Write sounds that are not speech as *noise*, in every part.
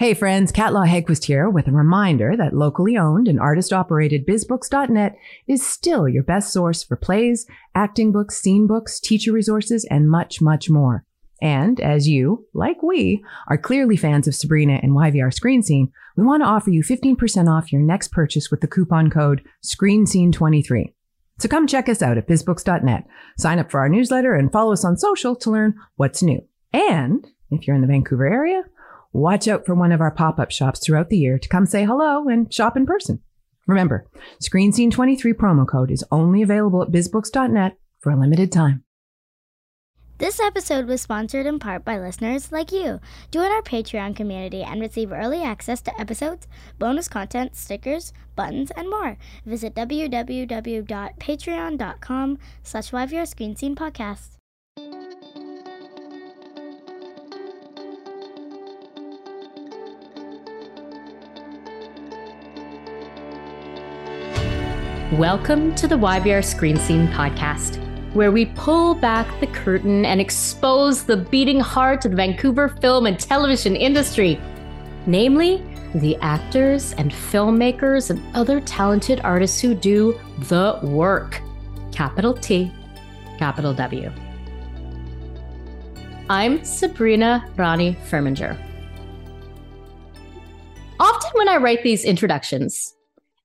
Hey friends, Kat Law Hegquist here with a reminder that locally owned and artist operated bizbooks.net is still your best source for plays, acting books, scene books, teacher resources, and much, much more. And as you, like we, are clearly fans of Sabrina and YVR Screen Scene, we want to offer you 15% off your next purchase with the coupon code ScreenScene23. So come check us out at bizbooks.net. Sign up for our newsletter and follow us on social to learn what's new. And if you're in the Vancouver area, watch out for one of our pop-up shops throughout the year to come say hello and shop in person. Remember, Screen Scene 23 promo code is only available at bizbooks.net for a limited time. This episode was sponsored in part by listeners like you. Join our Patreon community and receive early access to episodes, bonus content, stickers, buttons, and more. Visit www.patreon.com slash Live Your Screen Scene Podcast. Welcome to the YVR Screen Scene podcast, where we pull back the curtain and expose the beating heart of the Vancouver film and television industry, namely the actors and filmmakers and other talented artists who do the work. Capital T, capital W. I'm Sabrina Rani Furminger. Often, when I write these introductions,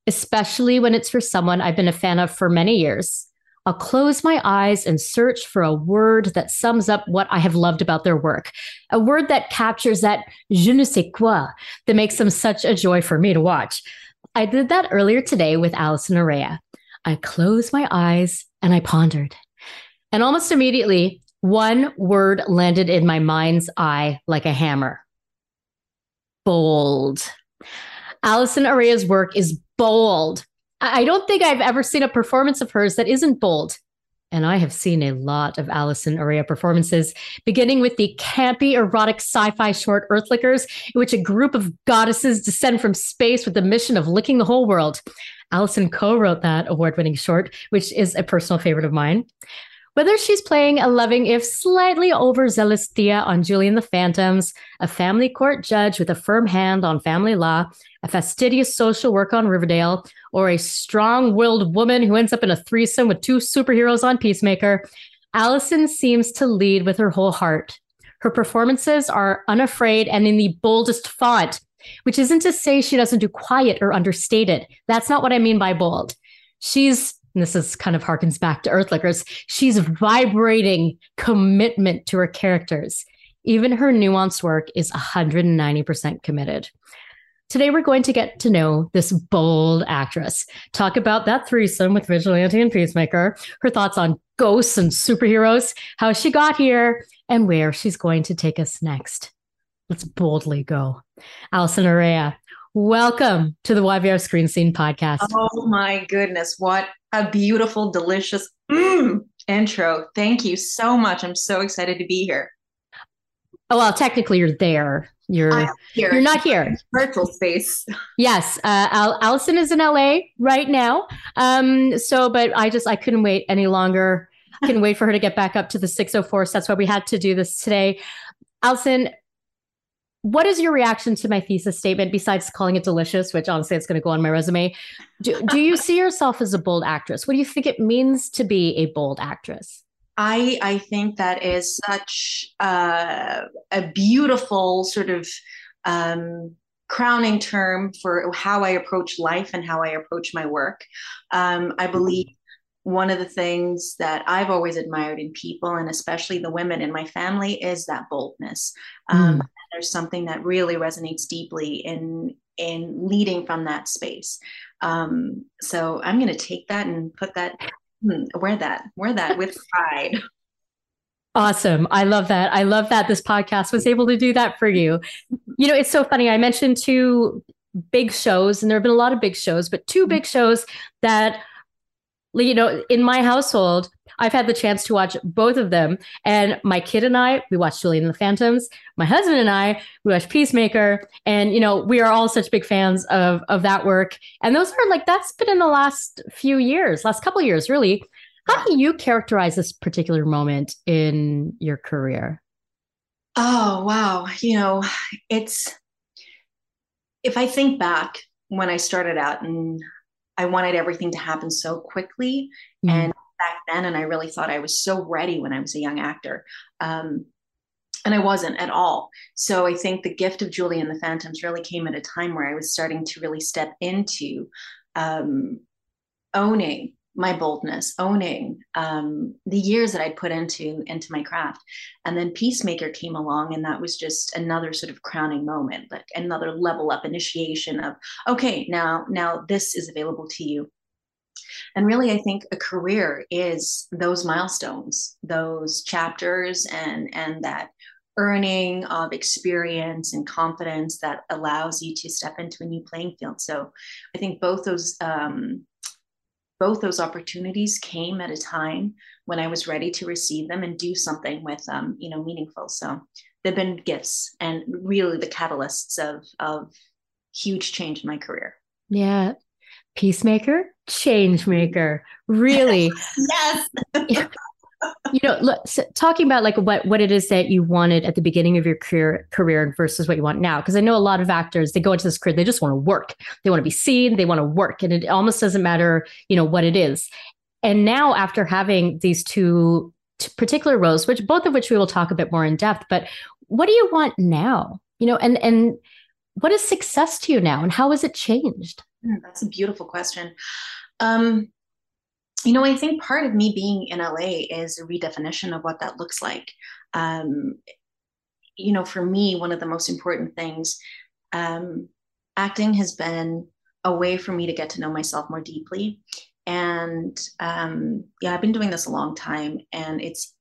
especially when it's for someone I've been a fan of for many years. I'll close my eyes and search for a word that sums up what I have loved about their work, a word that captures that je ne sais quoi that makes them such a joy for me to watch. I did that earlier today with Alison Araya. I closed my eyes and I pondered. And almost immediately, one word landed in my mind's eye like a hammer bold. Alison Araya's work is bold. I don't think I've ever seen a performance of hers that isn't bold. And I have seen a lot of Alison Araya performances, beginning with the campy, erotic sci fi short Earthlickers, in which a group of goddesses descend from space with the mission of licking the whole world. Alison co wrote that award winning short, which is a personal favorite of mine. Whether she's playing a loving, if slightly overzealous Tia on Julie and the Phantoms, a family court judge with a firm hand on family law, a fastidious social worker on Riverdale, or a strong willed woman who ends up in a threesome with two superheroes on Peacemaker, Alison seems to lead with her whole heart. Her performances are unafraid and in the boldest font, which isn't to say she doesn't do quiet or understated. That's not what I mean by bold. She's and this is kind of harkens back to Earthlickers, she's vibrating commitment to her characters. Even her nuanced work is 190% committed. Today, we're going to get to know this bold actress, talk about that threesome with Vigilante and Peacemaker, her thoughts on ghosts and superheroes, how she got here, and where she's going to take us next. Let's boldly go. Alison Araya, welcome to the YVR Screen Scene podcast. Oh my goodness, what a beautiful, delicious mm, intro. Thank you so much. I'm so excited to be here. Oh, well, technically you're there. You're here. you're not here. Virtual space. Yes, uh, Al- Alison is in LA right now. Um, so, but I just I couldn't wait any longer. I couldn't wait for her to get back up to the 604. So that's why we had to do this today. Alison, what is your reaction to my thesis statement besides calling it delicious, which honestly it's going to go on my resume? Do, do you see yourself as a bold actress? What do you think it means to be a bold actress? I I think that is such uh, a beautiful sort of um, crowning term for how I approach life and how I approach my work. Um, I believe one of the things that I've always admired in people, and especially the women in my family, is that boldness. Um, mm there's something that really resonates deeply in in leading from that space. Um, so I'm going to take that and put that, hmm, wear that, wear that with *laughs* pride. Awesome. I love that. I love that this podcast was able to do that for you. You know, it's so funny. I mentioned two big shows, and there have been a lot of big shows, but two big shows that, you know, in my household, I've had the chance to watch both of them. And my kid and I, we watched Julie and the Phantoms. My husband and I, we watched Peacemaker. And, you know, we are all such big fans of, of that work. And those are like, that's been in the last few years, last couple years, really. How do you characterize this particular moment in your career? Oh, wow. You know, it's if I think back when I started out and I wanted everything to happen so quickly, mm. and back then, and I really thought I was so ready when I was a young actor. Um, and I wasn't at all. So I think the gift of Julie and the Phantoms really came at a time where I was starting to really step into um, owning my boldness, owning um, the years that I'd put into into my craft, and then Peacemaker came along, and that was just another sort of crowning moment, like another level up initiation of okay, now now this is available to you. And really, I think a career is those milestones, those chapters, and and that earning of experience and confidence that allows you to step into a new playing field. So, I think both those um, both those opportunities came at a time when I was ready to receive them and do something with them, you know, meaningful. So they've been gifts and really the catalysts of of huge change in my career. Yeah. Peacemaker, change maker. Really? *laughs* yes you know, look, so talking about like what what it is that you wanted at the beginning of your career career versus what you want now, because I know a lot of actors they go into this career they just want to work, they want to be seen, they want to work, and it almost doesn't matter, you know, what it is. And now after having these two, two particular roles, which both of which we will talk a bit more in depth, but what do you want now? You know, and and what is success to you now, and how has it changed? Hmm, that's a beautiful question. Um, you know, I think part of me being in LA is a redefinition of what that looks like. Um, you know, for me, one of the most important things, um, acting has been a way for me to get to know myself more deeply. And um, yeah, I've been doing this a long time, and it's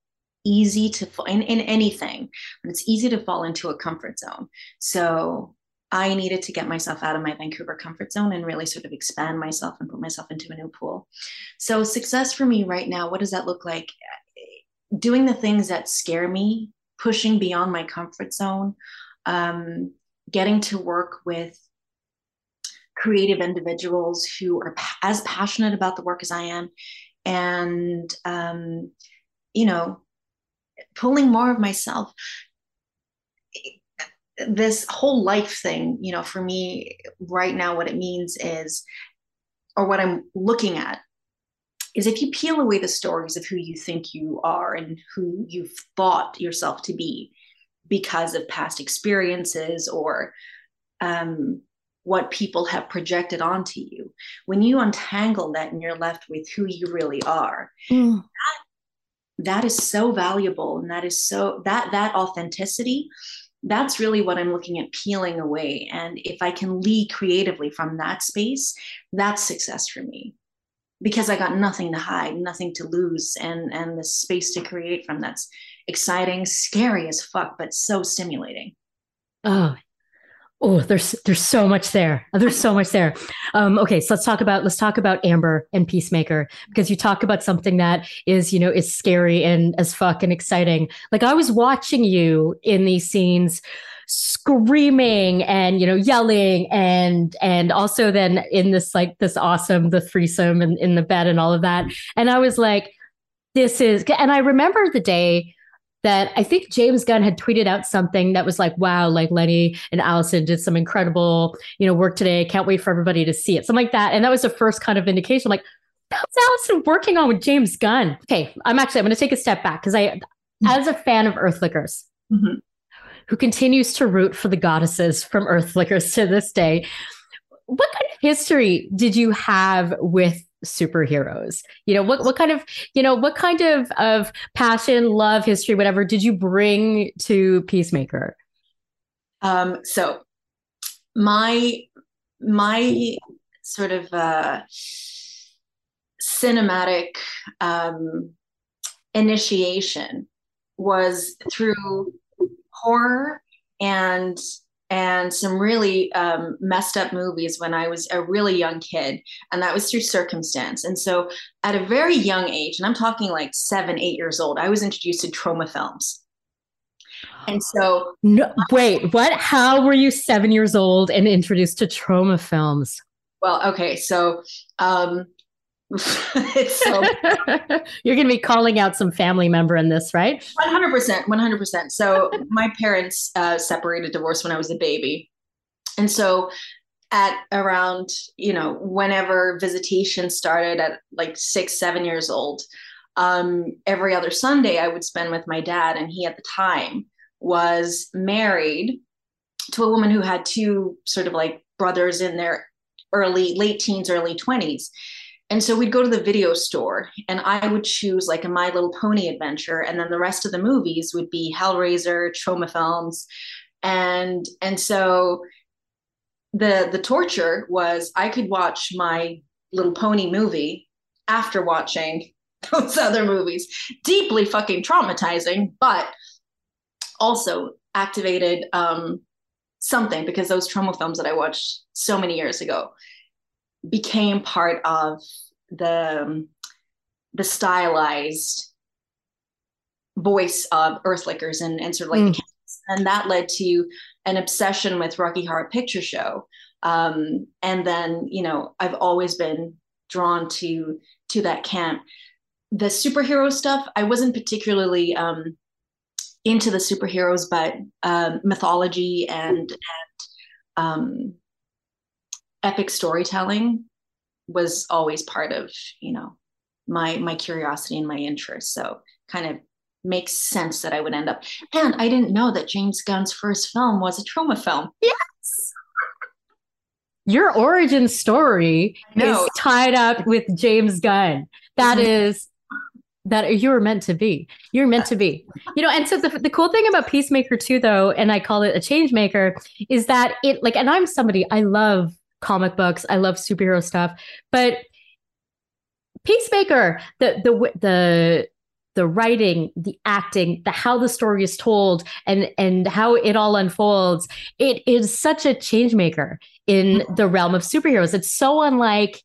easy to fall in, in anything, but it's easy to fall into a comfort zone. So I needed to get myself out of my Vancouver comfort zone and really sort of expand myself and put myself into a new pool. So, success for me right now, what does that look like? Doing the things that scare me, pushing beyond my comfort zone, um, getting to work with creative individuals who are as passionate about the work as I am, and um, you know, pulling more of myself this whole life thing, you know, for me right now, what it means is, or what I'm looking at is if you peel away the stories of who you think you are and who you've thought yourself to be because of past experiences or um, what people have projected onto you, when you untangle that and you're left with who you really are, mm. that, that is so valuable and that is so that that authenticity that's really what I'm looking at peeling away. And if I can lead creatively from that space, that's success for me because I got nothing to hide, nothing to lose, and and the space to create from that's exciting, scary as fuck, but so stimulating. Oh, Oh, there's there's so much there. There's so much there. Um, okay, so let's talk about let's talk about Amber and Peacemaker because you talk about something that is you know is scary and as fuck and exciting. Like I was watching you in these scenes screaming and you know yelling and and also then in this like this awesome the threesome in, in the bed and all of that and i was like this is and i remember the day that I think James Gunn had tweeted out something that was like, wow, like Lenny and Alison did some incredible, you know, work today. Can't wait for everybody to see it. Something like that. And that was the first kind of indication like, that's Alison working on with James Gunn. Okay. I'm actually, I'm going to take a step back because I, mm-hmm. as a fan of Earthlickers, mm-hmm. who continues to root for the goddesses from Earthlickers to this day, what kind of history did you have with superheroes? You know what what kind of you know what kind of of passion love history whatever did you bring to peacemaker? Um so my my sort of uh cinematic um initiation was through horror and and some really um, messed up movies when I was a really young kid. And that was through circumstance. And so at a very young age, and I'm talking like seven, eight years old, I was introduced to Troma films. And so, no, wait, what? How were you seven years old and introduced to Troma films? Well, okay, so um, *laughs* it's so *laughs* you're going to be calling out some family member in this, right? 100%. 100%. So my parents uh, separated, divorced when I was a baby. and so at around you know whenever visitation started at like six seven years old um, every other sunday i would spend with my dad and he at the time was married to a woman who had two sort of like brothers in their early late teens early 20s and so we'd go to the video store and i would choose like a my little pony adventure and then the rest of the movies would be hellraiser troma films and and so the the torture was I could watch my little pony movie after watching *laughs* those other movies. Deeply fucking traumatizing, but also activated um, something because those Troma films that I watched so many years ago became part of the um, the stylized voice of Earthlickers and, and sort of like mm. the and that led to an obsession with Rocky Horror Picture Show. Um, and then, you know, I've always been drawn to to that camp. The superhero stuff, I wasn't particularly um, into the superheroes, but um, mythology and and um, epic storytelling was always part of you know my my curiosity and my interest. So kind of makes sense that I would end up. And I didn't know that James Gunn's first film was a Troma film. Yes. *laughs* Your origin story is tied up with James Gunn. That mm-hmm. is that you were meant to be. You're meant to be. You know, and so the, the cool thing about Peacemaker too, though, and I call it a change maker, is that it like, and I'm somebody I love comic books, I love superhero stuff, but Peacemaker, the the the the writing, the acting, the how the story is told, and and how it all unfolds. It is such a change maker in hmm. the realm of superheroes. It's so unlike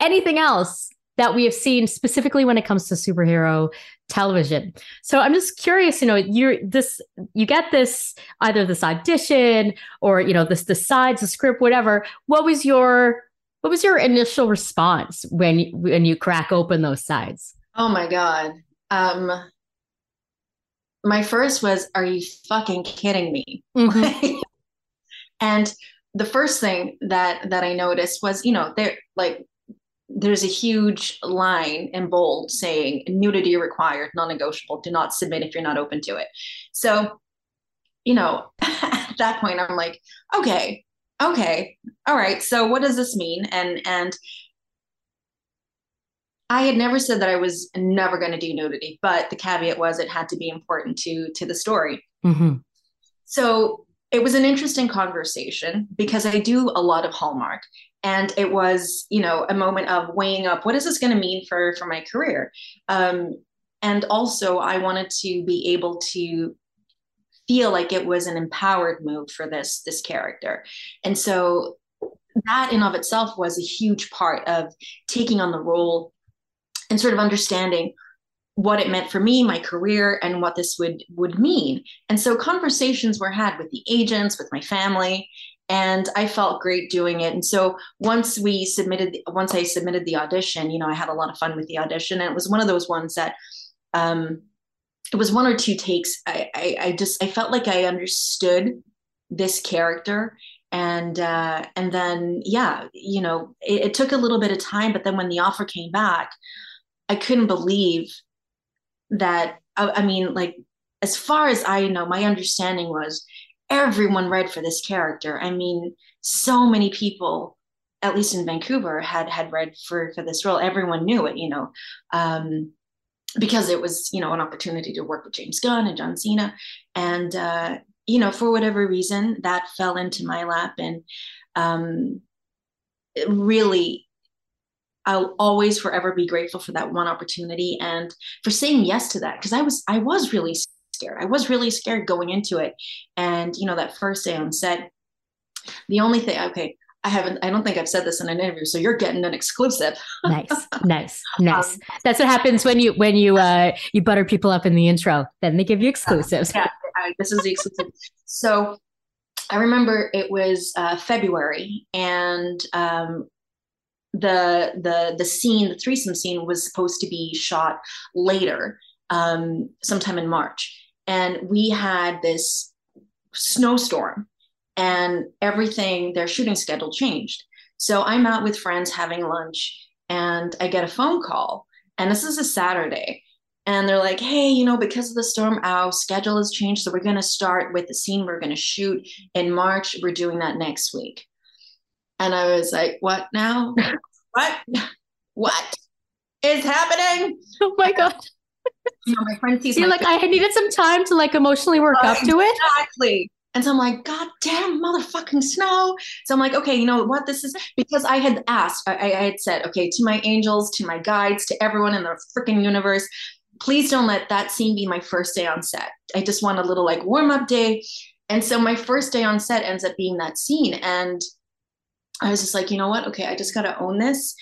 anything else that we have seen specifically when it comes to superhero television. So I'm just curious, you know, you're this you get this either this audition or you know this the sides, the script, whatever. What was your what was your initial response when when you crack open those sides? Oh my god. Um, my first was, "Are you fucking kidding me?" Mm-hmm. *laughs* and the first thing that that I noticed was, you know, they're like there's a huge line in bold saying nudity required, non-negotiable. Do not submit if you're not open to it. So, you know, *laughs* at that point, I'm like, okay, okay, all right. So what does this mean? And and I had never said that I was never going to do nudity, but the caveat was it had to be important to to the story. Mm-hmm. So it was an interesting conversation because I do a lot of Hallmark, and it was you know a moment of weighing up what is this going to mean for for my career, um, and also I wanted to be able to feel like it was an empowered move for this this character, and so that in of itself was a huge part of taking on the role and sort of understanding what it meant for me my career and what this would would mean. And so conversations were had with the agents with my family and i felt great doing it. And so once we submitted once i submitted the audition you know i had a lot of fun with the audition. And it was one of those ones that um it was one or two takes. I i, I just i felt like i understood this character. And uh and then yeah you know it, it took a little bit of time but then when the offer came back I couldn't believe that. I, I mean, like, as far as I know, my understanding was everyone read for this character. I mean, so many people, at least in Vancouver, had had read for for this role. Everyone knew it, you know, um, because it was you know an opportunity to work with James Gunn and John Cena, and uh, you know for whatever reason that fell into my lap, and um, really I'll always forever be grateful for that one opportunity and for saying yes to that because I was I was really scared. I was really scared going into it. And you know, that first day on set, the only thing okay, I haven't I don't think I've said this in an interview, so you're getting an exclusive. nice, nice, *laughs* nice. Um, That's what happens when you when you uh you butter people up in the intro. Then they give you exclusives. Yeah, I, this is the exclusive. so I remember it was uh, February, and um, the the the scene, the threesome scene, was supposed to be shot later, um, sometime in March, and we had this snowstorm, and everything, their shooting schedule changed. So I'm out with friends having lunch and I get a phone call. And this is a Saturday. And they're like, hey, you know, because of the storm, our schedule has changed. So we're going to start with the scene we're going to shoot in March. We're doing that next week. And I was like, what now? *laughs* what? What is happening? Oh my God. You know, my friend sees my like, I needed some time to like emotionally work up to it. Exactly. And so I'm like, God damn motherfucking snow. So I'm like, okay, you know what? This is because I had asked, I, I had said, okay, to my angels, to my guides, to everyone in the freaking universe, please don't let that scene be my first day on set. I just want a little like warm up day. And so my first day on set ends up being that scene. And I was just like, you know what? Okay, I just got to own this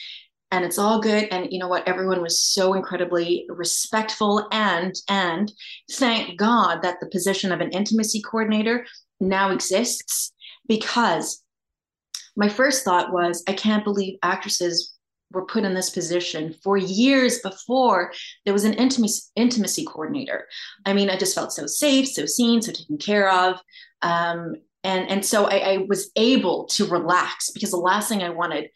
and it's all good. And you know what? Everyone was so incredibly respectful and and thank god that the position of an intimacy coordinator now exists because my first thought was i can't believe actresses were put in this position for years before there was an intimacy intimacy coordinator. I mean i just felt so safe so seen so taken care of. Um, and and so I, I was able to relax because the last thing i wanted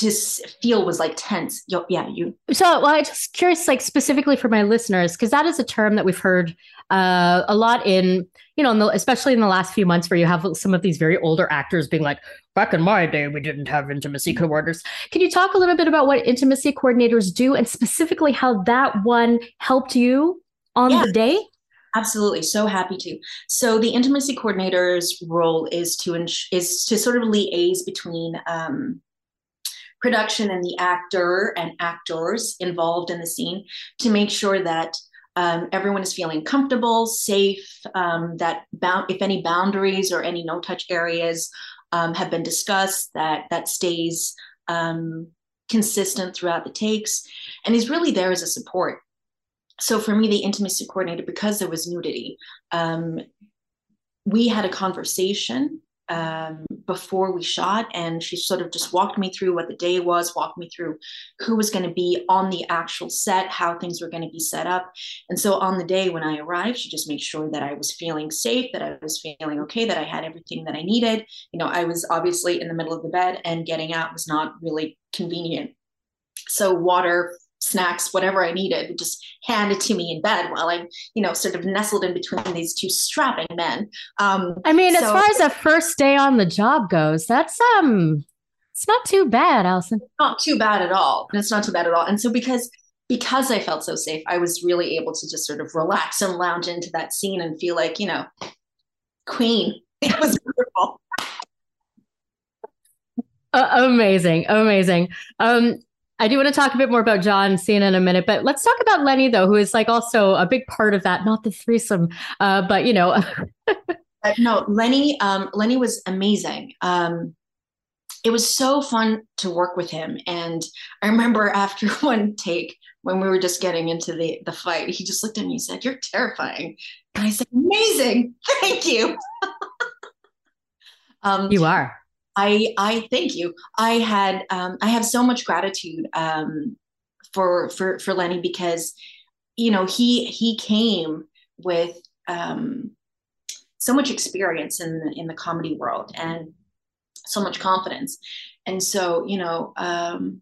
to feel was like tense. Yeah, you. So, well, I just curious, like specifically for my listeners, because that is a term that we've heard uh, a lot in, you know, in the, especially in the last few months, where you have some of these very older actors being like, "Back in my day, we didn't have intimacy coordinators." Can you talk a little bit about what intimacy coordinators do, and specifically how that one helped you on yeah. the day? Absolutely, so happy to. So the intimacy coordinator's role is to ins- is to sort of liaise between. Um, production and the actor and actors involved in the scene to make sure that um, everyone is feeling comfortable, safe, um, that if any boundaries or any no touch areas um, have been discussed, that that stays um, consistent throughout the takes. And he's really there as a support. So for me, the intimacy coordinator, because there was nudity, um, we had a conversation um, before we shot, and she sort of just walked me through what the day was, walked me through who was going to be on the actual set, how things were going to be set up. And so on the day when I arrived, she just made sure that I was feeling safe, that I was feeling okay, that I had everything that I needed. You know, I was obviously in the middle of the bed, and getting out was not really convenient. So water, snacks, whatever I needed, just hand it to me in bed while I'm, you know, sort of nestled in between these two strapping men. Um, I mean, so, as far as a first day on the job goes, that's um, it's not too bad, Alison. Not too bad at all. It's not too bad at all. And so because because I felt so safe, I was really able to just sort of relax and lounge into that scene and feel like, you know, queen. *laughs* It was wonderful. Uh, amazing, amazing. Um, I do want to talk a bit more about John Cena in a minute, but let's talk about Lenny though, who is like also a big part of that. Not the threesome, uh, but you know. *laughs* Uh, no, Lenny. Um, Lenny was amazing. Um, it was so fun to work with him, and I remember *laughs* after one take when we were just getting into the the fight, he just looked at me and said, "You're terrifying," and I said, "Amazing, *laughs* thank you." um, you are. I I thank you. I had um, I have so much gratitude um, for for for Lenny because you know he he came with um, so much experience in the, in the comedy world and so much confidence, and so you know um,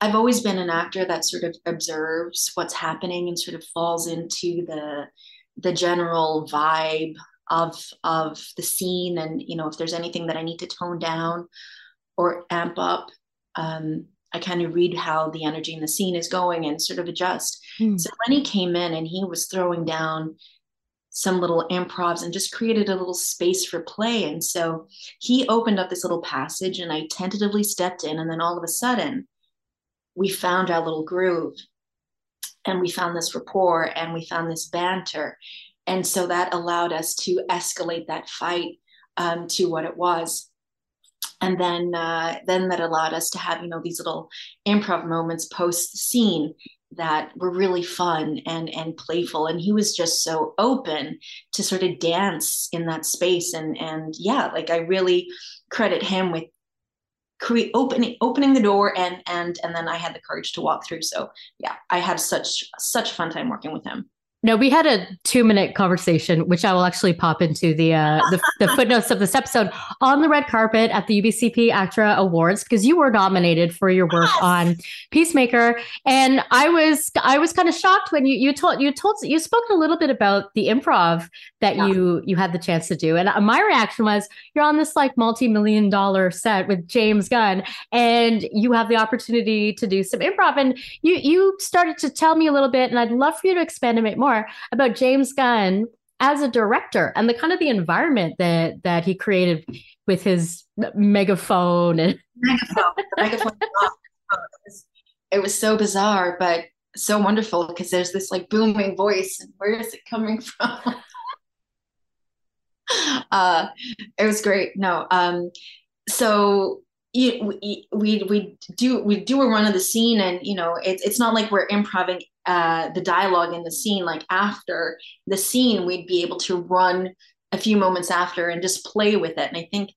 I've always been an actor that sort of observes what's happening and sort of falls into the the general vibe of of the scene and you know if there's anything that i need to tone down or amp up um, i kind of read how the energy in the scene is going and sort of adjust mm. so when he came in and he was throwing down some little improvs and just created a little space for play and so he opened up this little passage and i tentatively stepped in and then all of a sudden we found our little groove and we found this rapport and we found this banter and so that allowed us to escalate that fight um, to what it was. And then uh, then that allowed us to have you know these little improv moments post the scene that were really fun and and playful. And he was just so open to sort of dance in that space. And and yeah like i really credit him with create opening opening the door and and and then i had the courage to walk through. So yeah i had such such fun time working with him No, we had a two minute conversation, which I will actually pop into the, uh, the, the footnotes of this episode on the red carpet at the UBCP ACTRA Awards because you were nominated for your work yes. on Peacemaker, and I was I was kind of shocked when you you told you told you spoke a little bit about the improv that yeah. you you had the chance to do, and my reaction was you're on this like multi million dollar set with James Gunn, and you have the opportunity to do some improv, and you you started to tell me a little bit, and I'd love for you to expand a bit more more about James Gunn as a director and the kind of the environment that that he created with his megaphone and megaphone, it was so bizarre, but so wonderful because there's this like booming voice, and where is it coming from? *laughs* uh, it was great. No, um, so we, we we do we do a run of the scene, and you know it's it's not like we're improvising uh, the dialogue in the scene, like after the scene, we'd be able to run a few moments after and just play with it. And I think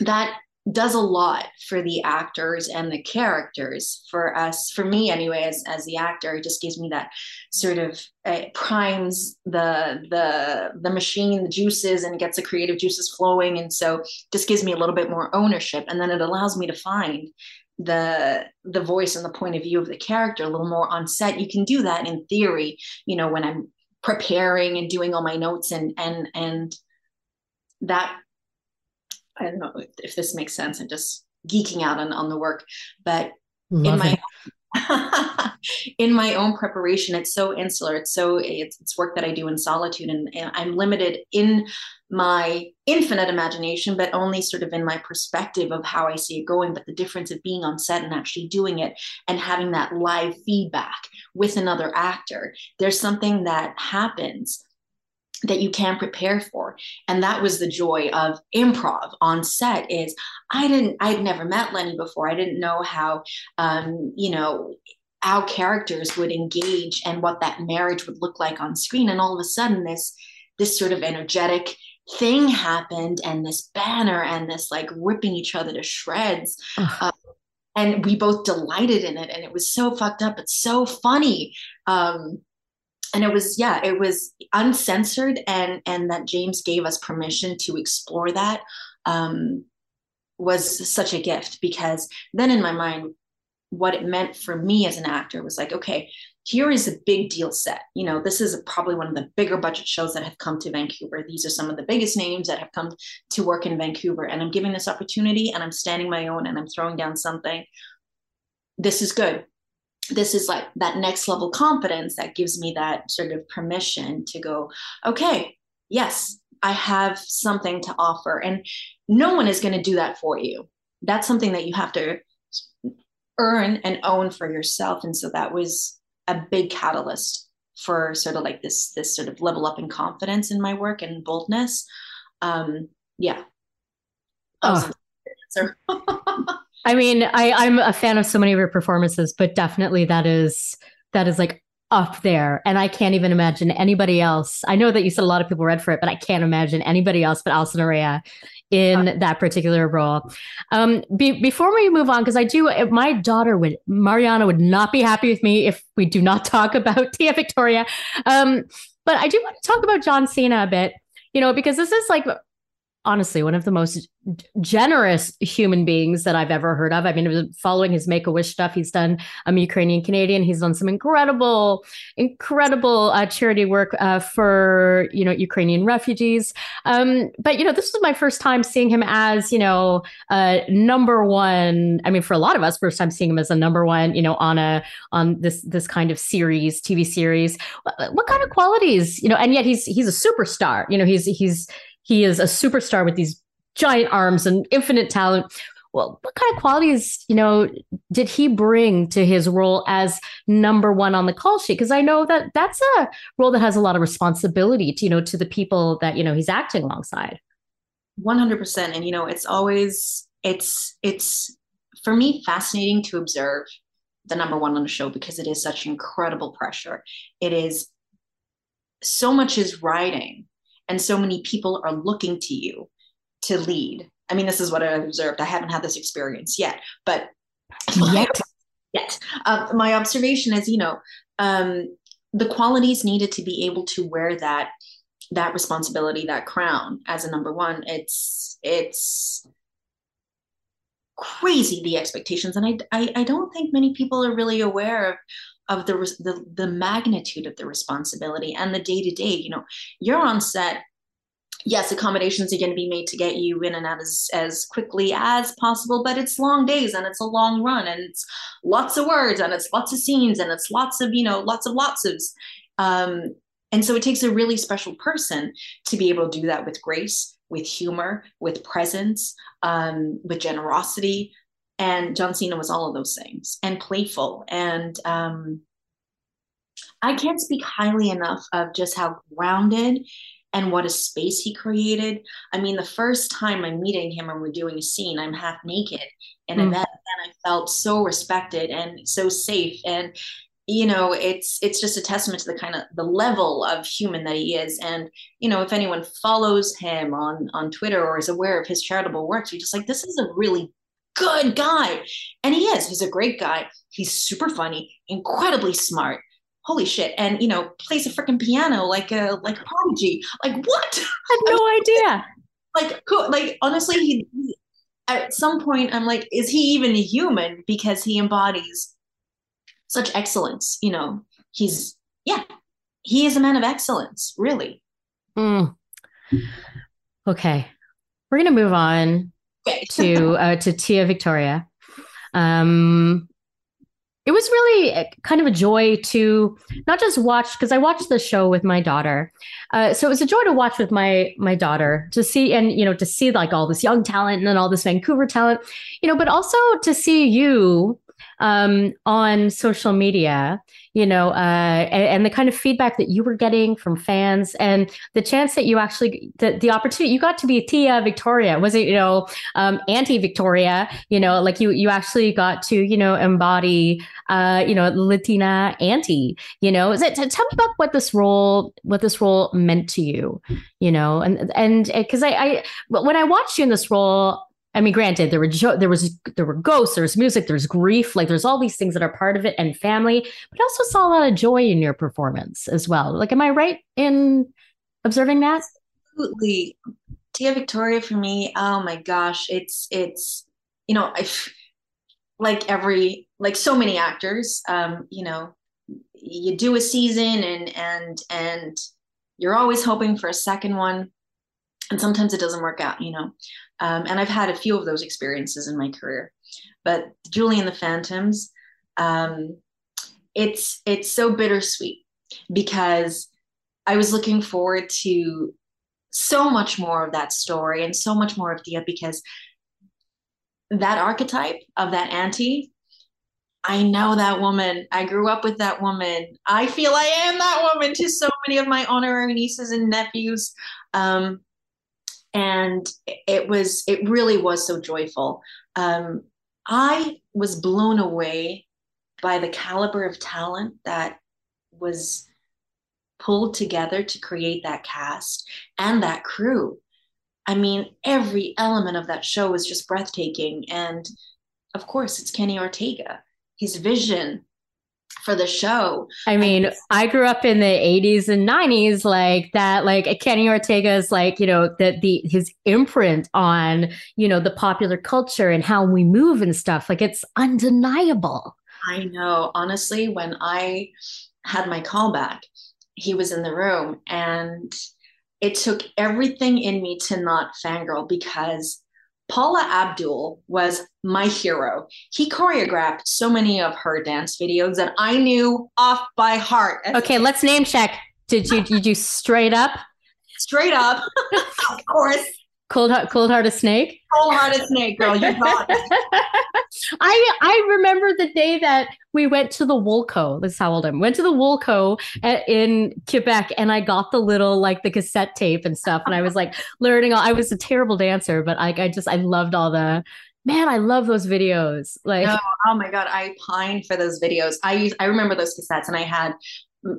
that does a lot for the actors and the characters for us for me anyway as, as the actor it just gives me that sort of uh, primes the the the machine the juices and gets the creative juices flowing and so just gives me a little bit more ownership and then it allows me to find the the voice and the point of view of the character a little more on set you can do that in theory you know when i'm preparing and doing all my notes and and and that i don't know if this makes sense. I'm just geeking out on, on the work but Love in my *laughs* in my own preparation it's so insular. It's so it's, it's work that i do in solitude and, and i'm limited in my infinite imagination but only sort of in my perspective of how i see it going. But the difference of being on set and actually doing it and having that live feedback with another actor there's something that happens that you can prepare for. And that was the joy of improv on set is i didn't i'd never met lenny before. I didn't know how um, you know how characters would engage and what that marriage would look like on screen. And all of a sudden this this sort of energetic thing happened and this banner and this like ripping each other to shreds uh, and we both delighted in it and it was so fucked up but so funny um, and it was yeah it was uncensored and and that james gave us permission to explore that um, was such a gift because then in my mind what it meant for me as an actor was like okay here is a big deal set you know this is probably one of the bigger budget shows that have come to vancouver these are some of the biggest names that have come to work in vancouver and i'm giving this opportunity and i'm standing my own and i'm throwing down something this is good this is like that next level confidence that gives me that sort of permission to go, okay, yes, I have something to offer. And no one is going to do that for you. That's something that you have to earn and own for yourself. And so that was a big catalyst for sort of like this this sort of level up in confidence in my work and boldness. Um, yeah. Oh. *laughs* I mean, I, I'm a fan of so many of your performances, but definitely that is that is like up there. And I can't even imagine anybody else. I know that you said a lot of people read for it, but I can't imagine anybody else but Alison Araya in that particular role. Um, be, before we move on, because I do, my daughter would, Mariana would not be happy with me if we do not *laughs* talk about Tia Victoria. Um, but I do want to talk about John Cena a bit, you know, because this is like honestly one of the most generous human beings that I've ever heard of. I mean, following his Make a Wish stuff, he's done I'm Ukrainian Canadian. He's done some incredible, incredible uh, charity work uh, for you know Ukrainian refugees. Um, but you know, this was my first time seeing him as you know uh, number one. I mean, for a lot of us, first time seeing him as a number one. You know, on a on this this kind of series, TV series. What, what kind of qualities? You know, and yet he's he's a superstar. You know, he's he's he is a superstar with these giant arms and infinite talent. Well, what kind of qualities, you know, did he bring to his role as number one on the call sheet? Because I know that that's a role that has a lot of responsibility to, you know, to the people that, you know, he's acting alongside. 100%. And, you know, it's always, it's, it's for me fascinating to observe the number one on the show because it is such incredible pressure. It is so much is writing and so many people are looking to you to lead. I mean this is what i've observed. I haven't had this experience yet but yet. *laughs* yet. Uh, my observation is you know um, the qualities needed to be able to wear that that responsibility, that crown as a number one. It's it's crazy the expectations, and I I, I don't think many people are really aware of of the, the the magnitude of the responsibility and the day to day. You know, you're on set yes, accommodations are going to be made to get you in and out as, as quickly as possible, but it's long days and it's a long run and it's lots of words and it's lots of scenes and it's lots of, you know, lots of lots of. Um, and so it takes a really special person to be able to do that with grace, with humor, with presence, um, with generosity. And John Cena was all of those things and playful. And um, I can't speak highly enough of just how grounded and what a space he created. I mean, the first time I'm meeting him and we're doing a scene, I'm half naked in mm. bed, and I felt so respected and so safe. And you know, it's it's just a testament to the kind of the level of human that he is. And you know, if anyone follows him on on Twitter or is aware of his charitable works, you're just like, this is a really good guy. And he is. He's a great guy. He's super funny, incredibly smart. Holy shit. And you know plays a freaking piano like a like a prodigy. Like what? I had no idea. Like who like honestly he, at some point i'm like is he even a human? Because he embodies such excellence you know? He's yeah. He is a man of excellence really. Mm. okay. We're gonna move on. *laughs* to uh, to tia victoria um it was really eh, kind of a joy to not just watch because I watched the show with my daughter. Uh, so it was a joy to watch with my my daughter to see and you know to see like all this young talent and then all this Vancouver talent, you know, but also to see you um, on social media, you know, uh, and, and, the kind of feedback that you were getting from fans and the chance that you actually, the, the opportunity, you got to be Tia Victoria, was it, you know, um, anti Victoria, you know, like you, you actually got to, you know, embody, uh, you know, Latina auntie, you know, is it, tell me about what this role, what this role meant to you, you know, and, and, cause I, I, when I watched you in this role, I mean, granted, there were jo- there was there were ghosts, there's music, there's grief, like there's all these things that are part of it, and family. But I also saw a lot of joy in your performance as well. Like, am I right in observing that? Absolutely, Tia Victoria for me. Oh my gosh, it's it's you know, I like every like so many actors. Um, you know, you do a season and and and you're always hoping for a second one and sometimes it doesn't work out you know um, and i've had a few of those experiences in my career but julie and the phantoms um, it's it's so bittersweet because i was looking forward to so much more of that story and so much more of Tia because that archetype of that auntie I know that woman. I grew up with that woman. I feel I am that woman to so many of my honorary nieces and nephews. Um, and it was it really was so joyful. Um, i was blown away by the caliber of talent that was pulled together to create that cast and that crew. I mean every element of that show was just breathtaking. And of course it's kenny ortega his vision for the show. I mean, I grew up in the 80s and 90s like that like uh, Kenny Ortega's like, you know, that the his imprint on, you know, the popular culture and how we move and stuff. Like it's undeniable. I know. Honestly, when I had my callback, he was in the room and it took everything in me to not fangirl because Paula Abdul was my hero. He choreographed so many of her dance videos that I knew off by heart. Okay, let's name check. Did you did you straight up? Straight up, *laughs* of course. Cold heart, cold hearted snake. Cold hearted snake, girl. You *laughs* got. I I remember the day that we went to the Woolco. This is how old I am. Went to the Woolco at, in Quebec, and I got the little like the cassette tape and stuff. And I was like *laughs* learning. All, I was a terrible dancer, but I I just I loved all the. Man, I love those videos. Like, oh, oh my god, I pine for those videos. I use I remember those cassettes, and I had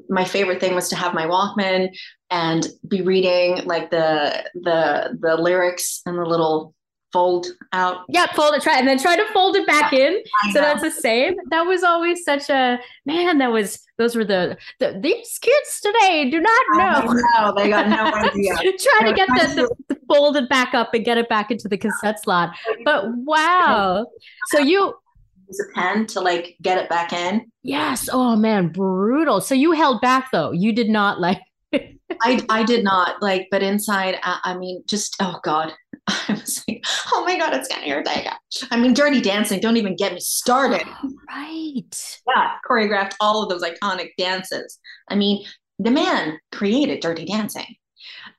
my favorite thing was to have my Walkman and be reading like the the the lyrics and the little fold out. Yeah, fold it, try and then try to fold it back in. So that's the same. That was always such a man. That was those were the, the these kids today do not know. No, they got no *laughs* idea. Trying to get the, the, the folded back up and get it back into the cassette slot. But wow. So you use a pen to like get it back in. Yes. Oh man, brutal. So you held back though. You did not like *laughs* I I did not like, but inside, I, I, mean, just oh god, *laughs* I was like, oh my god, it's getting irritating. I mean, Dirty Dancing, don't even get me started. Right. Yeah, choreographed all of those iconic dances. I mean, the man created Dirty Dancing.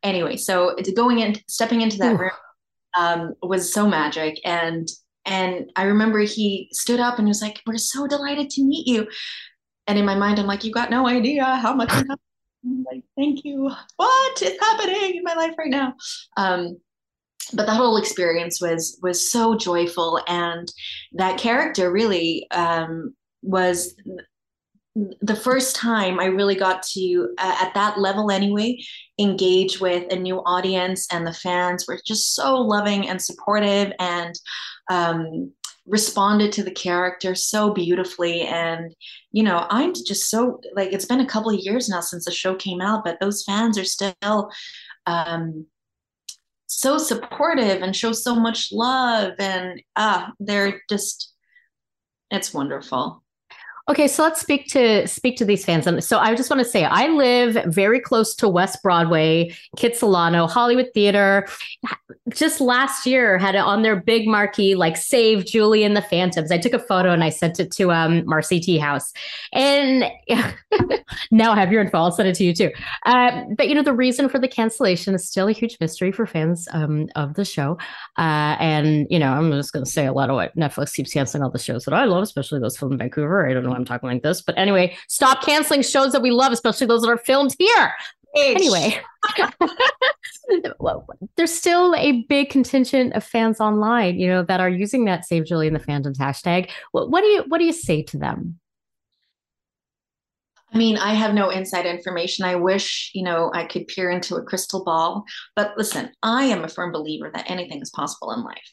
Anyway, so going in, stepping into that Ooh. room um, was so magic, and and I remember he stood up and was like, "We're so delighted to meet you." And in my mind, I'm like, "You got no idea how much." Like, thank you. What is happening in my life right now? Um, but that whole experience was was so joyful, and that character really um, was the first time I really got to, uh, at that level anyway, engage with a new audience, and the fans were just so loving and supportive, and um, responded to the character so beautifully. And you know i'm just so like it's been a couple of years now since the show came out but those fans are still um so supportive and show so much love and ah they're just it's wonderful Okay, so let's speak to speak to these fans. And so I just want to say I live very close to West Broadway, Kitsilano, Hollywood Theater. Just last year had it on their big marquee, like save Julie and the Phantoms. I took a photo and I sent it to um Marcy Tea House. And *laughs* now I have your info. I'll send it to you too. Uh, but you know, the reason for the cancellation is still a huge mystery for fans um, of the show. Uh, and you know, I'm just gonna say a lot of what Netflix keeps canceling all the shows that I love, especially those filmed in Vancouver. I don't know I'm talking like this. But anyway, stop canceling shows that we love, especially those that are filmed here. Anyway, *laughs* there's still a big contingent of fans online, you know, that are using that Save Julie and the Phantoms hashtag. What, what do you what do you say to them? I mean, I have no inside information. I wish, you know, I could peer into a crystal ball. But listen, I am a firm believer that anything is possible in life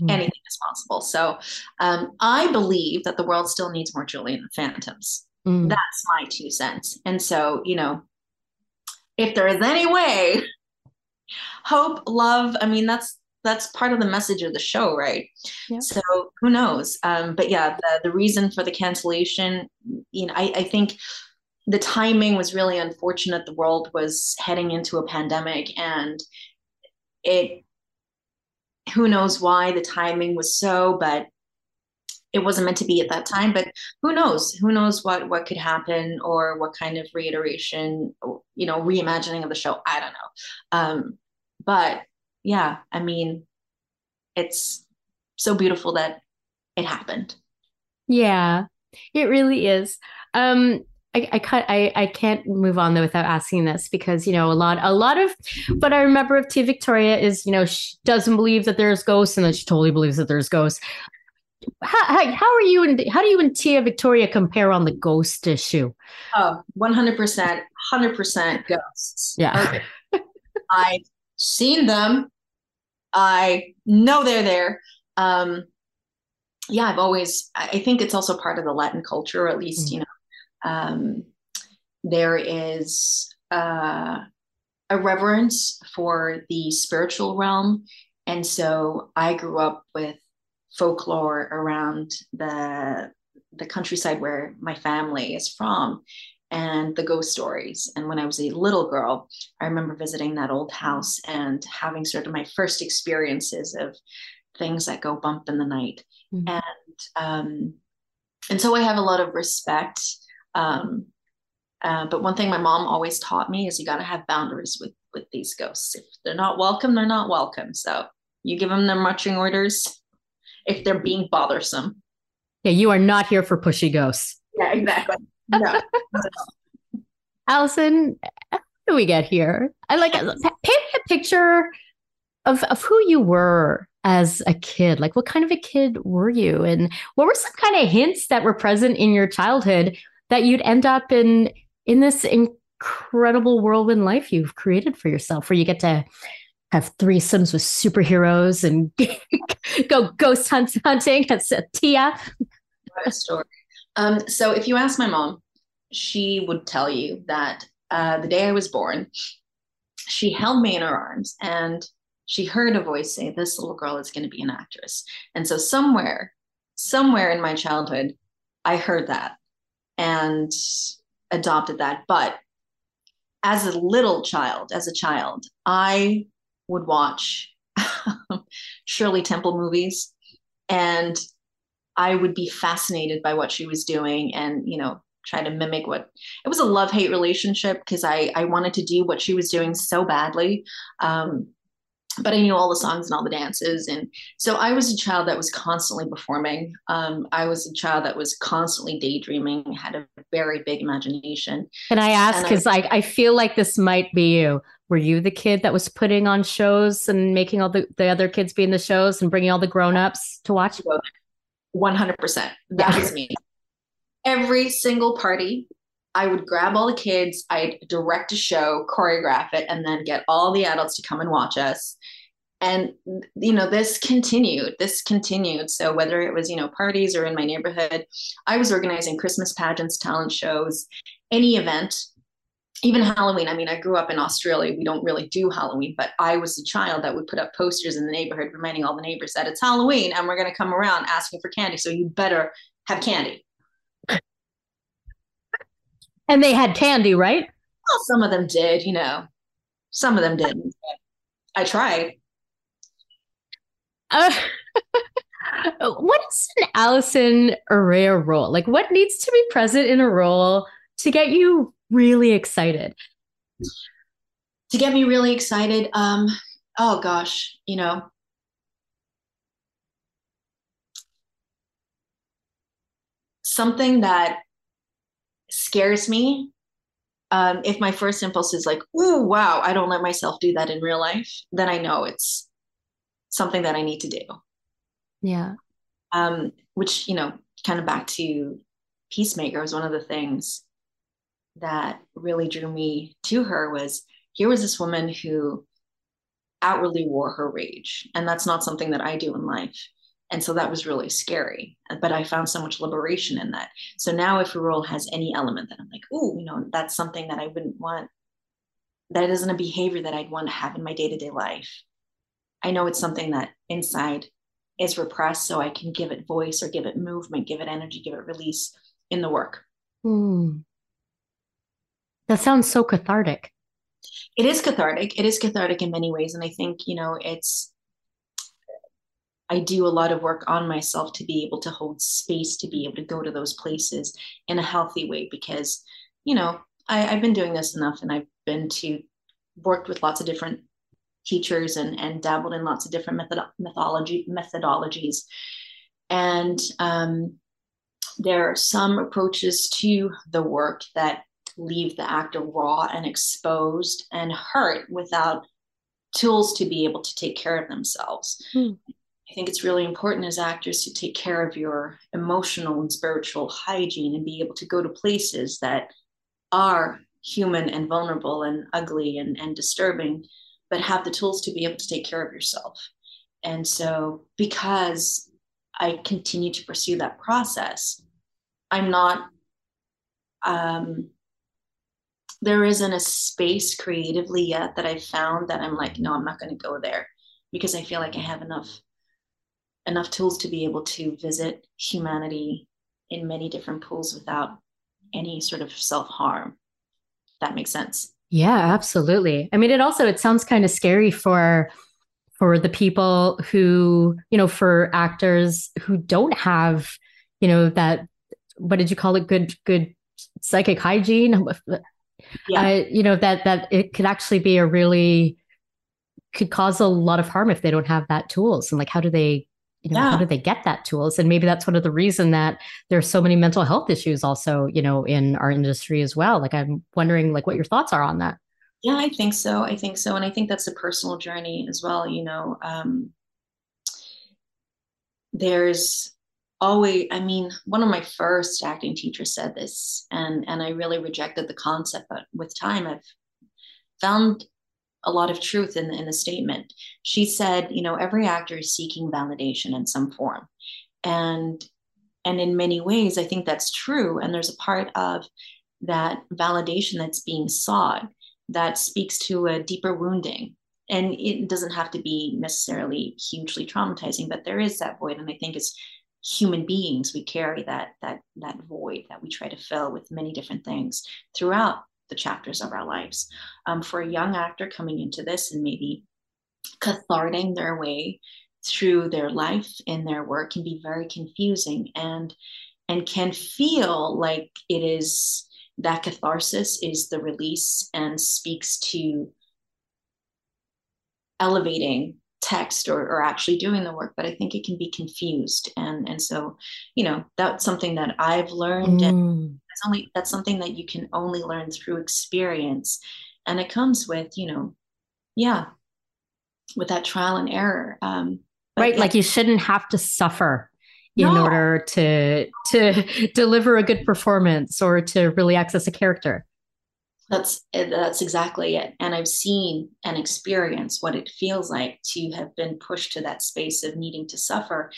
mm. anything is possible. So um, I believe that the world still needs more Julie and the Phantoms. Mm. That's my two cents. And so, you know, if there is any way, hope, love, I mean, that's that's part of the message of the show, right? Yep. So who knows? Um, but yeah, the, the reason for the cancellation, you know, I, I think the timing was really unfortunate. The world was heading into a pandemic and it who knows why the timing was so, but it wasn't meant to be at that time. But who knows? Who knows what what could happen or what kind of reiteration, you know, reimagining of the show? I don't know. Um, but yeah, I mean, it's so beautiful that it happened. Yeah, it really is. Um, I, I can't I, I can't move on though without asking this because you know a lot a lot of what I remember of Tia Victoria is you know she doesn't believe that there's ghosts and then she totally believes that there's ghosts. How, how, how are you and how do you and Tia Victoria compare on the ghost issue? Oh, 100%, 100% ghosts. Yeah. *laughs* I've seen them. I know they're there. Um, yeah, I've always, I think it's also part of the Latin culture, or at least, mm-hmm. you know, um, there is uh, a reverence for the spiritual realm. And so I grew up with folklore around the the countryside where my family is from and the ghost stories. And when I was a little girl, I remember visiting that old house and having sort of my first experiences of things that go bump in the night. Mm-hmm. And um, and so I have a lot of respect um, uh, but one thing my mom always taught me is you got to have boundaries with with these ghosts. If they're not welcome, they're not welcome. So you give them their marching orders if they're being bothersome. Yeah, you are not here for pushy ghosts. Yeah, exactly. No. *laughs* Alison, how do we get here? I like paint a picture of of who you were as a kid. Like, what kind of a kid were you, and what were some kind of hints that were present in your childhood that you'd end up in in this incredible whirlwind life you've created for yourself where you get to have threesomes with superheroes and *laughs* go ghost hunt hunting as Tia. A story. Um, so if you ask my mom, she would tell you that uh, the day I was born, she held me in her arms and she heard a voice say, This little girl is going to be an actress. And so somewhere, somewhere in my childhood, I heard that and adopted that. But as a little child, as a child, I would watch *laughs* Shirley Temple movies and I would be fascinated by what she was doing and, you know, try to mimic what it was a love hate relationship because I, I wanted to do what she was doing so badly. Um, but I knew all the songs and all the dances. And so I was a child that was constantly performing. Um, I was a child that was constantly daydreaming, had a very big imagination. Can I ask? Because I, I, I feel like this might be you. Were you the kid that was putting on shows and making all the, the other kids be in the shows and bringing all the grown-ups to watch? 100%. That yeah. was me. Every single party, I would grab all the kids, I'd direct a show, choreograph it, and then get all the adults to come and watch us. And you know, this continued. This continued. So whether it was you know parties or in my neighborhood, I was organizing Christmas pageants, talent shows, any event, even Halloween. I mean, I grew up in Australia. We don't really do Halloween, but I was a child that would put up posters in the neighborhood reminding all the neighbors that it's Halloween and we're going to come around asking for candy. So you better have candy. And they had candy, right? Well, some of them did, you know. Some of them didn't. I tried. Uh, *laughs* what is an Alison Araya role? Like, what needs to be present in a role to get you really excited? To get me really excited, um, oh gosh, you know, something that scares me. Um, if my first impulse is like, "Ooh, wow," I don't let myself do that in real life, then I know it's something that I need to do. Yeah. Um, which you know, kind of back to Peacemaker was one of the things that really drew me to her was here was this woman who outwardly wore her rage, and that's not something that I do in life. And so that was really scary. But I found so much liberation in that. So now if a role has any element that I'm like, oh, you know, that's something that I wouldn't want, that isn't a behavior that I'd want to have in my day-to-day life. I know it's something that inside is repressed, so I can give it voice or give it movement, give it energy, give it release in the work. Mm. That sounds so cathartic. It is cathartic. It is cathartic in many ways. And I think, you know, it's I do a lot of work on myself to be able to hold space to be able to go to those places in a healthy way because, you know, I, have been doing this enough and I've been to worked with lots of different teachers and, and dabbled in lots of different method, methodology methodologies. And um, there are some approaches to the work that leave the actor raw and exposed and hurt without tools to be able to take care of themselves. Mm. I think it's really important as actors to take care of your emotional and spiritual hygiene and be able to go to places that are human and vulnerable and ugly and, and disturbing, but have the tools to be able to take care of yourself. And so, because I continue to pursue that process, I'm not, um, there isn't a space creatively yet that I've found that I'm like, no, I'm not going to go there because I feel like I have enough enough tools to be able to visit humanity in many different pools without any sort of self-harm. That makes sense. Yeah absolutely. I mean it also it sounds kind of scary for for the people who you know for actors who don't have you know that what did you call it? Good good psychic hygiene? *laughs* Yeah. Uh, you know that that it could actually be a really could cause a lot of harm if they don't have that tools. And like how do they you know yeah. how do they get that tools? And maybe that's one of the reason that there's so many mental health issues also you know in our industry as well. Like i'm wondering like what your thoughts are on that. Yeah i think so. I think so. And i think that's a personal journey as well you know um, there's always i mean one of my first acting teachers said this and and i really rejected the concept but with time i've found a lot of truth in, in the statement. She said, you know, every actor is seeking validation in some form. And and in many ways, I think that's true. And there's a part of that validation that's being sought that speaks to a deeper wounding. And it doesn't have to be necessarily hugely traumatizing, but there is that void. And I think as human beings, we carry that that that void that we try to fill with many different things throughout the chapters of our lives. Um, for a young actor coming into this and maybe catharting their way through their life in their work can be very confusing and and can feel like it is that catharsis is the release and speaks to elevating text or, or actually doing the work but i think it can be confused and and so you know that's something that i've learned mm. and that's only that's something that you can only learn through experience and it comes with you know yeah with that trial and error um right like you shouldn't have to suffer in no. order to to *laughs* deliver a good performance or to really access a character that's that's exactly it. And i've seen and experienced what it feels like to have been pushed to that space of needing to suffer.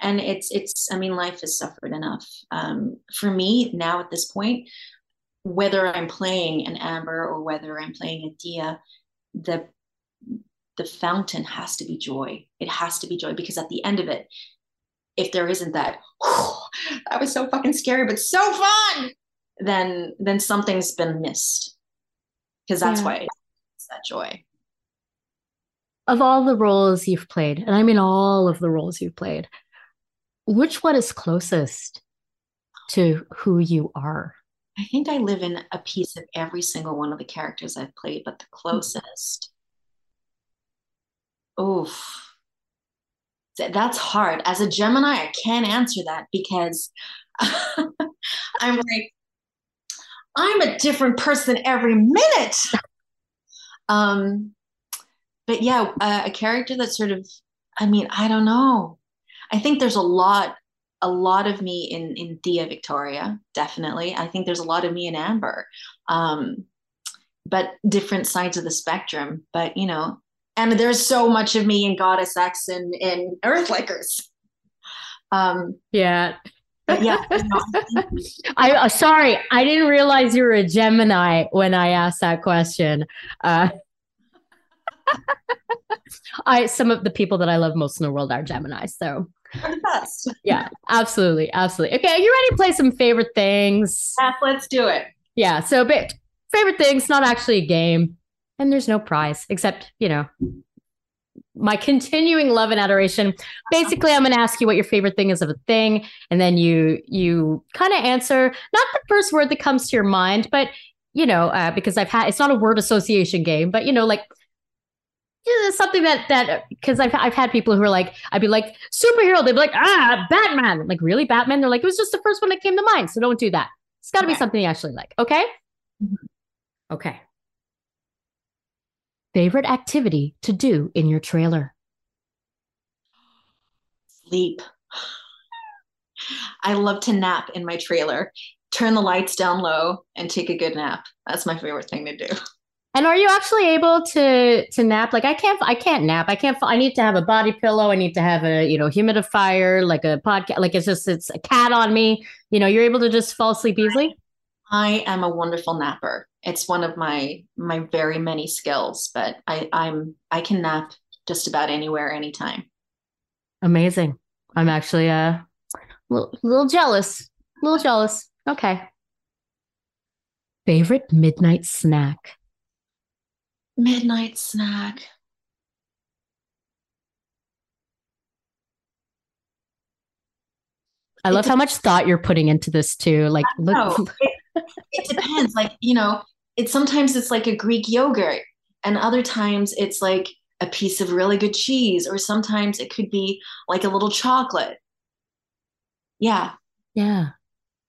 And it's it's i mean life has suffered enough. Um, for me now at this point whether i'm playing an amber or whether i'm playing a Tia the the fountain has to be joy. It has to be joy because at the end of it if there isn't that *sighs* that was so fucking scary but so fun then then something's been missed. Because that's yeah. why it's that joy. Of all the roles you've played and i mean all of the roles you've played which one is closest to who you are? I think i live in a piece of every single one of the characters i've played but the hmm. closest oof. That's hard. As a gemini i can't answer that because *laughs* i'm like I'm a different person every minute. Um, but yeah, a character that sort of, I mean, I don't know. I think there's a lot, a lot of me in in Tia Victoria, definitely. I think there's a lot of me in Amber, um, but different sides of the spectrum. But you know, and there's so much of me in Goddess X and in Earth Lickers. Um, yeah, yeah. *laughs* I uh, sorry, I didn't realize you were a Gemini when I asked that question. Uh, *laughs* I some of the people that I love most in the world are Gemini, so yeah, absolutely, absolutely. Okay, are you ready to play some favorite things? Yeah, let's do it. Yeah, so but favorite things, not actually a game, and there's no prize except you know my continuing love and adoration. Basically, I'm going to ask you what your favorite thing is of a thing, and then you you kind of answer not the first word that comes to your mind, but you know, uh, because I've had it's not a word association game, but you know, like something that that because I've I've had people who are like I'd be like superhero, they'd be like ah Batman, I'm like really Batman. They're like it was just the first one that came to mind, so don't do that. It's got to be something you actually like. Okay. Mm-hmm. Okay. Favorite activity to do in your trailer? Sleep. I love to nap in my trailer. Turn the lights down low and take a good nap. That's my favorite thing to do. And are you actually able to to nap? Like I can't I can't nap. I can't I need to have a body pillow. I need to have a, you know, humidifier, like a podcast like it's just it's a cat on me. You know, you're able to just fall asleep easily? I am a wonderful napper. It's one of my my very many skills, but I I'm I can nap just about anywhere anytime. Amazing. I'm actually a uh, little, little jealous. A little jealous. Okay. Favorite midnight snack? Midnight snack. I love how much thought you're putting into this too. Like, look, it depends. Like, you know, it's sometimes it's like a Greek yogurt, and other times it's like a piece of really good cheese, or sometimes it could be like a little chocolate. Yeah. Yeah.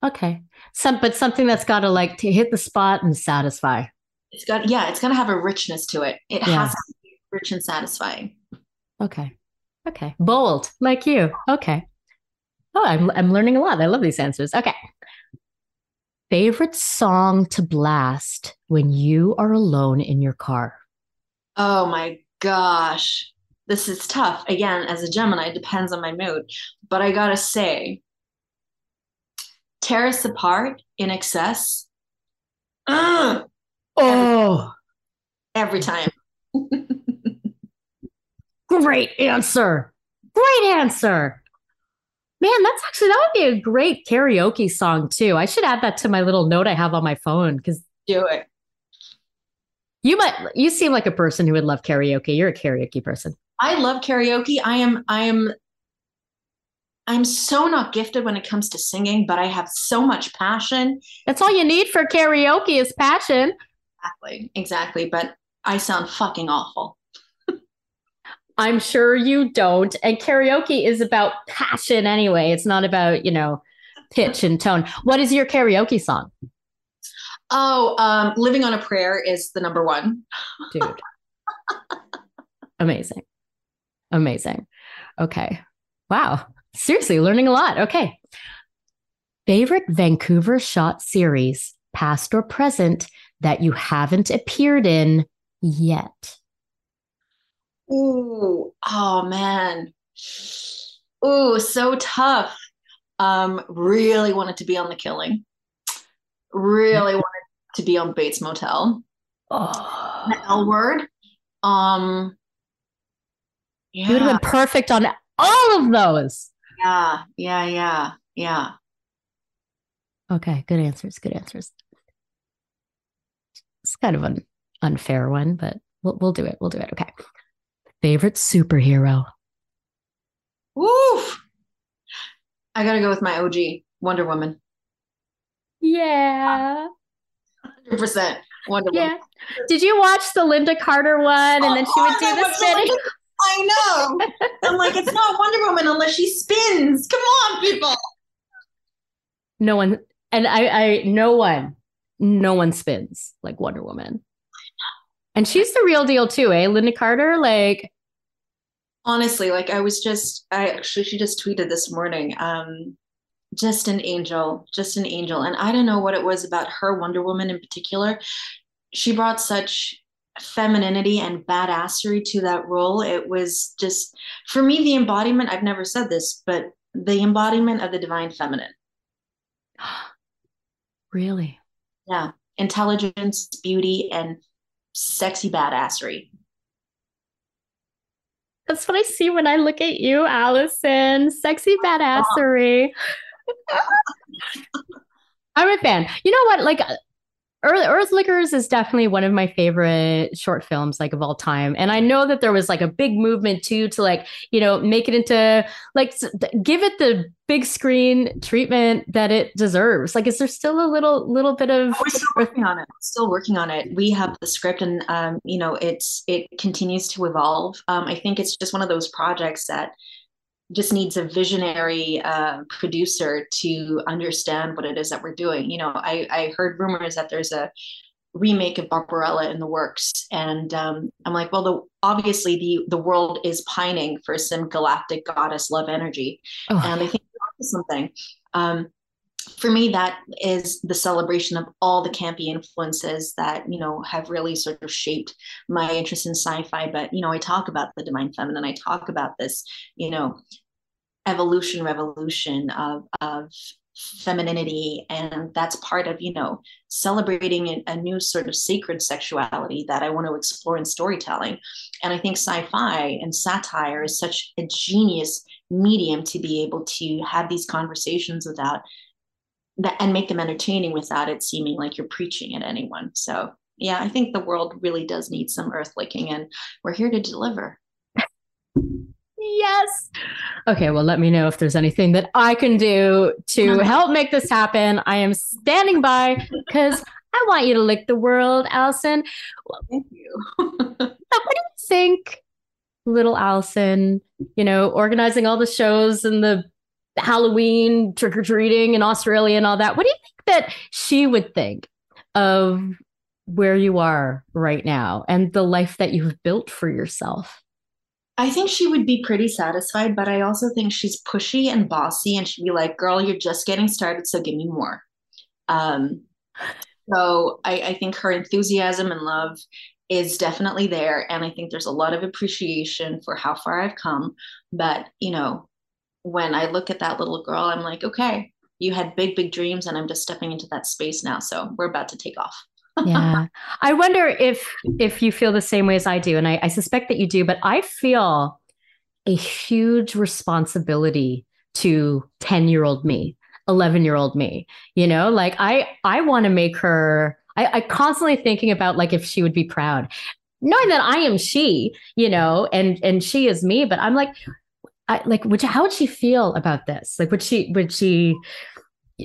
Okay. Some, but something that's got to like to hit the spot and satisfy. It's got, yeah, it's going to have a richness to it. It yeah. has to be rich and satisfying. Okay. Okay. Bold, like you. Okay. Oh, I'm, I'm learning a lot. I love these answers. Okay. Favorite song to blast when you are alone in your car? Oh my gosh. This is tough. Again, as a Gemini, it depends on my mood. But I gotta say, tear us apart INXS. Ugh, Oh, every time. *laughs* great answer. Great answer. Man, that's actually, that would be a great karaoke song too. I should add that to my little note I have on my phone because Do it. you might, you seem like a person who would love karaoke. You're a karaoke person. I love karaoke. I am I am I'm so not gifted when it comes to singing, but I have so much passion. That's all you need for karaoke is passion. Exactly. Exactly. But I sound fucking awful. I'm sure you don't. And karaoke is about passion anyway. It's not about, you know, pitch and tone. What is your karaoke song? Oh, um, Living on a Prayer is the number one. Dude. Amazing. Amazing. Okay. Wow. Seriously, learning a lot. Okay. Favorite Vancouver shot series, past or present, that you haven't appeared in yet? Ooh, oh man. Ooh, so tough. Um, really wanted to be on the killing. Really wanted to be on Bates Motel. Oh, The L word. Um you would have been perfect on all of those. yeah, yeah, yeah, yeah. Okay, good answers. Good answers. It's kind of an unfair one, but we'll we'll do it. We'll do it. Okay. Favorite superhero. Woof. I gotta go with my OG, Wonder Woman. Yeah. 100% Wonder Yeah. Woman. Did you watch the Lynda Carter one and then she would do the that's so spinning? much- I know. *laughs* I'm like, it's not Wonder Woman unless she spins. Come on, people. No one and I I no one no one spins like Wonder Woman. And she's the real deal too, eh? Lynda Carter, like Honestly, like I was just, I actually, she just tweeted this morning, um, just an angel, just an angel. And I don't know what it was about her, Wonder Woman in particular. She brought such femininity and badassery to that role. It was just, for me, the embodiment, I've never said this, but the embodiment of the divine feminine. *gasps* really. Yeah. Intelligence, beauty, and sexy badassery. That's what I see when I look at you, Alison. Sexy badassery. *laughs* I'm a fan. You know what? Like Earth, Earth Lickers is definitely one of my favorite short films, like of all time. And I know that there was like a big movement too to like, you know, make it into like give it the big screen treatment that it deserves. Like, is there still a little little bit of We're still working on it. Still working on it. We have the script, and um, you know, it's it continues to evolve. Um, I think it's just one of those projects that just needs a visionary uh, producer to understand what it is that we're doing. You know, I I heard rumors that there's a remake of Barbarella in the works, and um, I'm like, well, the obviously the the world is pining for some galactic goddess love energy Oh, and I think something. Um, for me, that is the celebration of all the campy influences that you know have really sort of shaped my interest in sci-fi. But you know, I talk about the divine feminine. I talk about this, you know, evolution, revolution of of femininity, and that's part of you know celebrating a, new sort of sacred sexuality that I want to explore in storytelling. And I think sci-fi and satire is such a genius medium to be able to have these conversations without that and make them entertaining without it seeming like you're preaching at anyone. So yeah, I think the world really does need some earth licking and we're here to deliver. Yes. Okay, well, let me know if there's anything that I can do to *laughs* help make this happen. I am standing by because I want you to lick the world, Alison. Well, Thank you. *laughs* What do you think, little Alison, you know, organizing all the shows and the Halloween trick or treating in Australia and all that? What do you think that she would think of where you are right now and the life that you've built for yourself? I think she would be pretty satisfied, but I also think she's pushy and bossy and she'd be like, girl, you're just getting started, so give me more. Um, so I, I think her enthusiasm and love is definitely there. And I think there's a lot of appreciation for how far I've come. But, you know, when I look at that little girl, I'm like, okay, you had big, big dreams, and I'm just stepping into that space now. So we're about to take off. Yeah. I wonder if if you feel the same way as I do. And I, I suspect that you do, but I feel a huge responsibility to 10 year old me 11 year old me you know like i i want to make her I, I constantly thinking about like if she would be proud knowing that i am she you know and and she is me but i'm like I, like would how would she feel about this like would she would she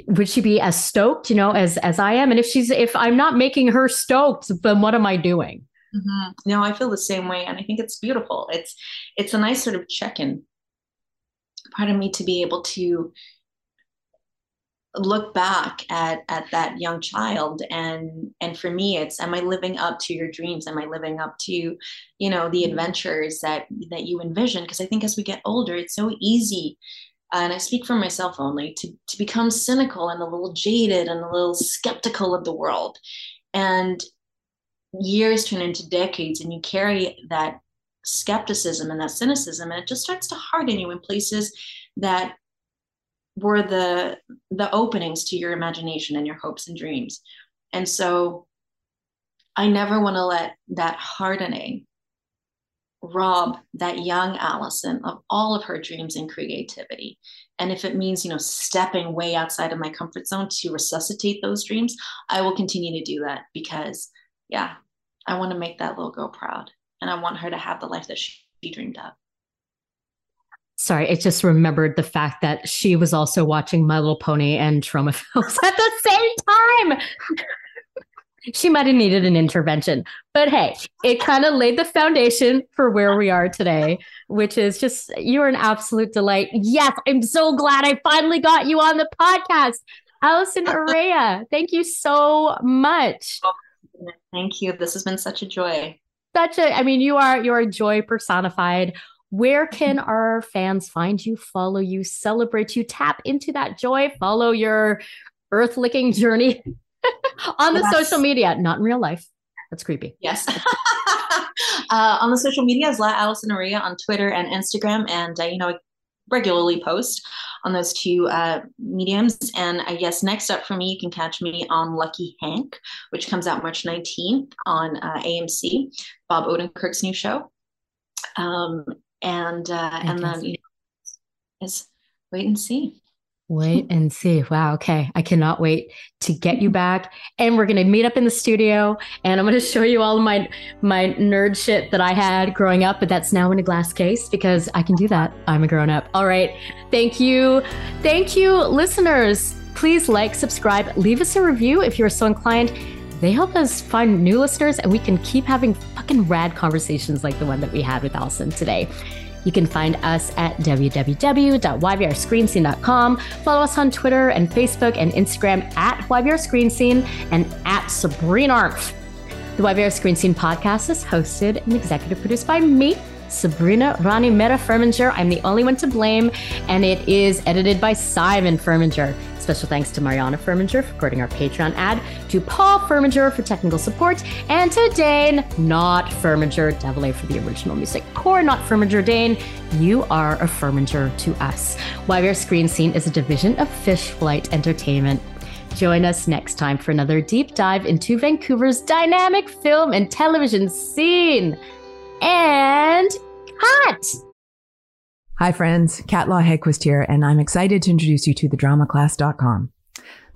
would she be as stoked you know as as i am? And if she's if i'm not making her stoked then what am i doing? Mm-hmm. no i feel the same way and i think it's beautiful. It's it's a nice sort of check-in. Part of me to be able to look back at at that young child and and for me it's am i living up to your dreams? Am i living up to you know the adventures that that you envision? Because i think as we get older it's so easy and i speak for myself only to to become cynical and a little jaded and a little skeptical of the world. And years turn into decades and you carry that skepticism and that cynicism and it just starts to harden you in places that were the the openings to your imagination and your hopes and dreams. And so i never want to let that hardening rob that young alison of all of her dreams and creativity and if it means you know stepping way outside of my comfort zone to resuscitate those dreams i will continue to do that because yeah i want to make that little girl proud and i want her to have the life that she, dreamed of sorry, it just remembered the fact that she was also watching My Little Pony and Troma films *laughs* at the same time. She might have needed an intervention, but hey, it kind of laid the foundation for where we are today, which is just you're an absolute delight. Yes, I'm so glad I finally got you on the podcast. Alison *laughs* Araya, thank you so much. Oh thank you. This has been such a joy. Such a, I mean, you are you are joy personified where can our fans find you, follow you, celebrate you, tap into that joy, follow your earth licking journey *laughs* on the yes. social media, not in real life? That's creepy. Yes. *laughs* uh, on the social media is La Alison Araya on Twitter and Instagram. And, uh, you know, I regularly post on those two uh, mediums. And I guess next up for me, you can catch me on Lucky Hank, which comes out March 19th on uh, AMC, Bob Odenkirk's new show. Um, and uh, and then you know, is wait and see. Wait and see. Wow. Okay. I cannot wait to get you back. And we're going to meet up in the studio and I'm going to show you all of my my nerd shit that I had growing up, but that's now in a glass case because I can do that. I'm a grown up. All right. Thank you. Thank you listeners. Please like, subscribe, leave us a review if you're so inclined. They help us find new listeners and we can keep having fucking rad conversations like the one that we had with Alison today. You can find us at www.yvrscreenscene.com. Follow us on Twitter and Facebook and Instagram at YVR and at Sabrina Arnf. The YVR Screen Scene podcast is hosted and executive produced by me, Sabrina Rani Mera Furminger. I'm the only one to blame, and it is edited by Simon Furminger. Special thanks to Mariana Furminger for recording our Patreon ad, to Paul Furminger for technical support, and to Dane, not Furminger, Devil A for the original music. Core, not Furminger Dane, you are a Furminger to us. YVR Screen Scene is a division of Fish Flight Entertainment. Join us next time for another deep dive into Vancouver's dynamic film and television scene. And cut! Hi, friends. Kat Law here, and I'm excited to introduce you to thedramaclass.com.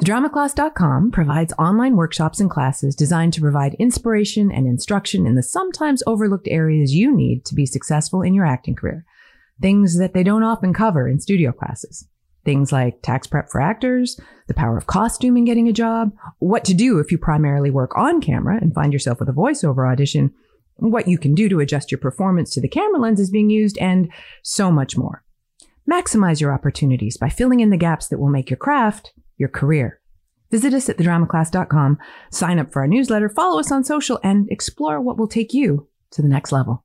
Thedramaclass.com provides online workshops and classes designed to provide inspiration and instruction in the sometimes overlooked areas you need to be successful in your acting career. Things that they don't often cover in studio classes. Things like tax prep for actors, the power of costume in getting a job, what to do if you primarily work on camera and find yourself with a voiceover audition, what you can do to adjust your performance to the camera lenses being used, and so much more. Maximize your opportunities by filling in the gaps that will make your craft your career. Visit us at thedramaclass.com, sign up for our newsletter, follow us on social, and explore what will take you to the next level.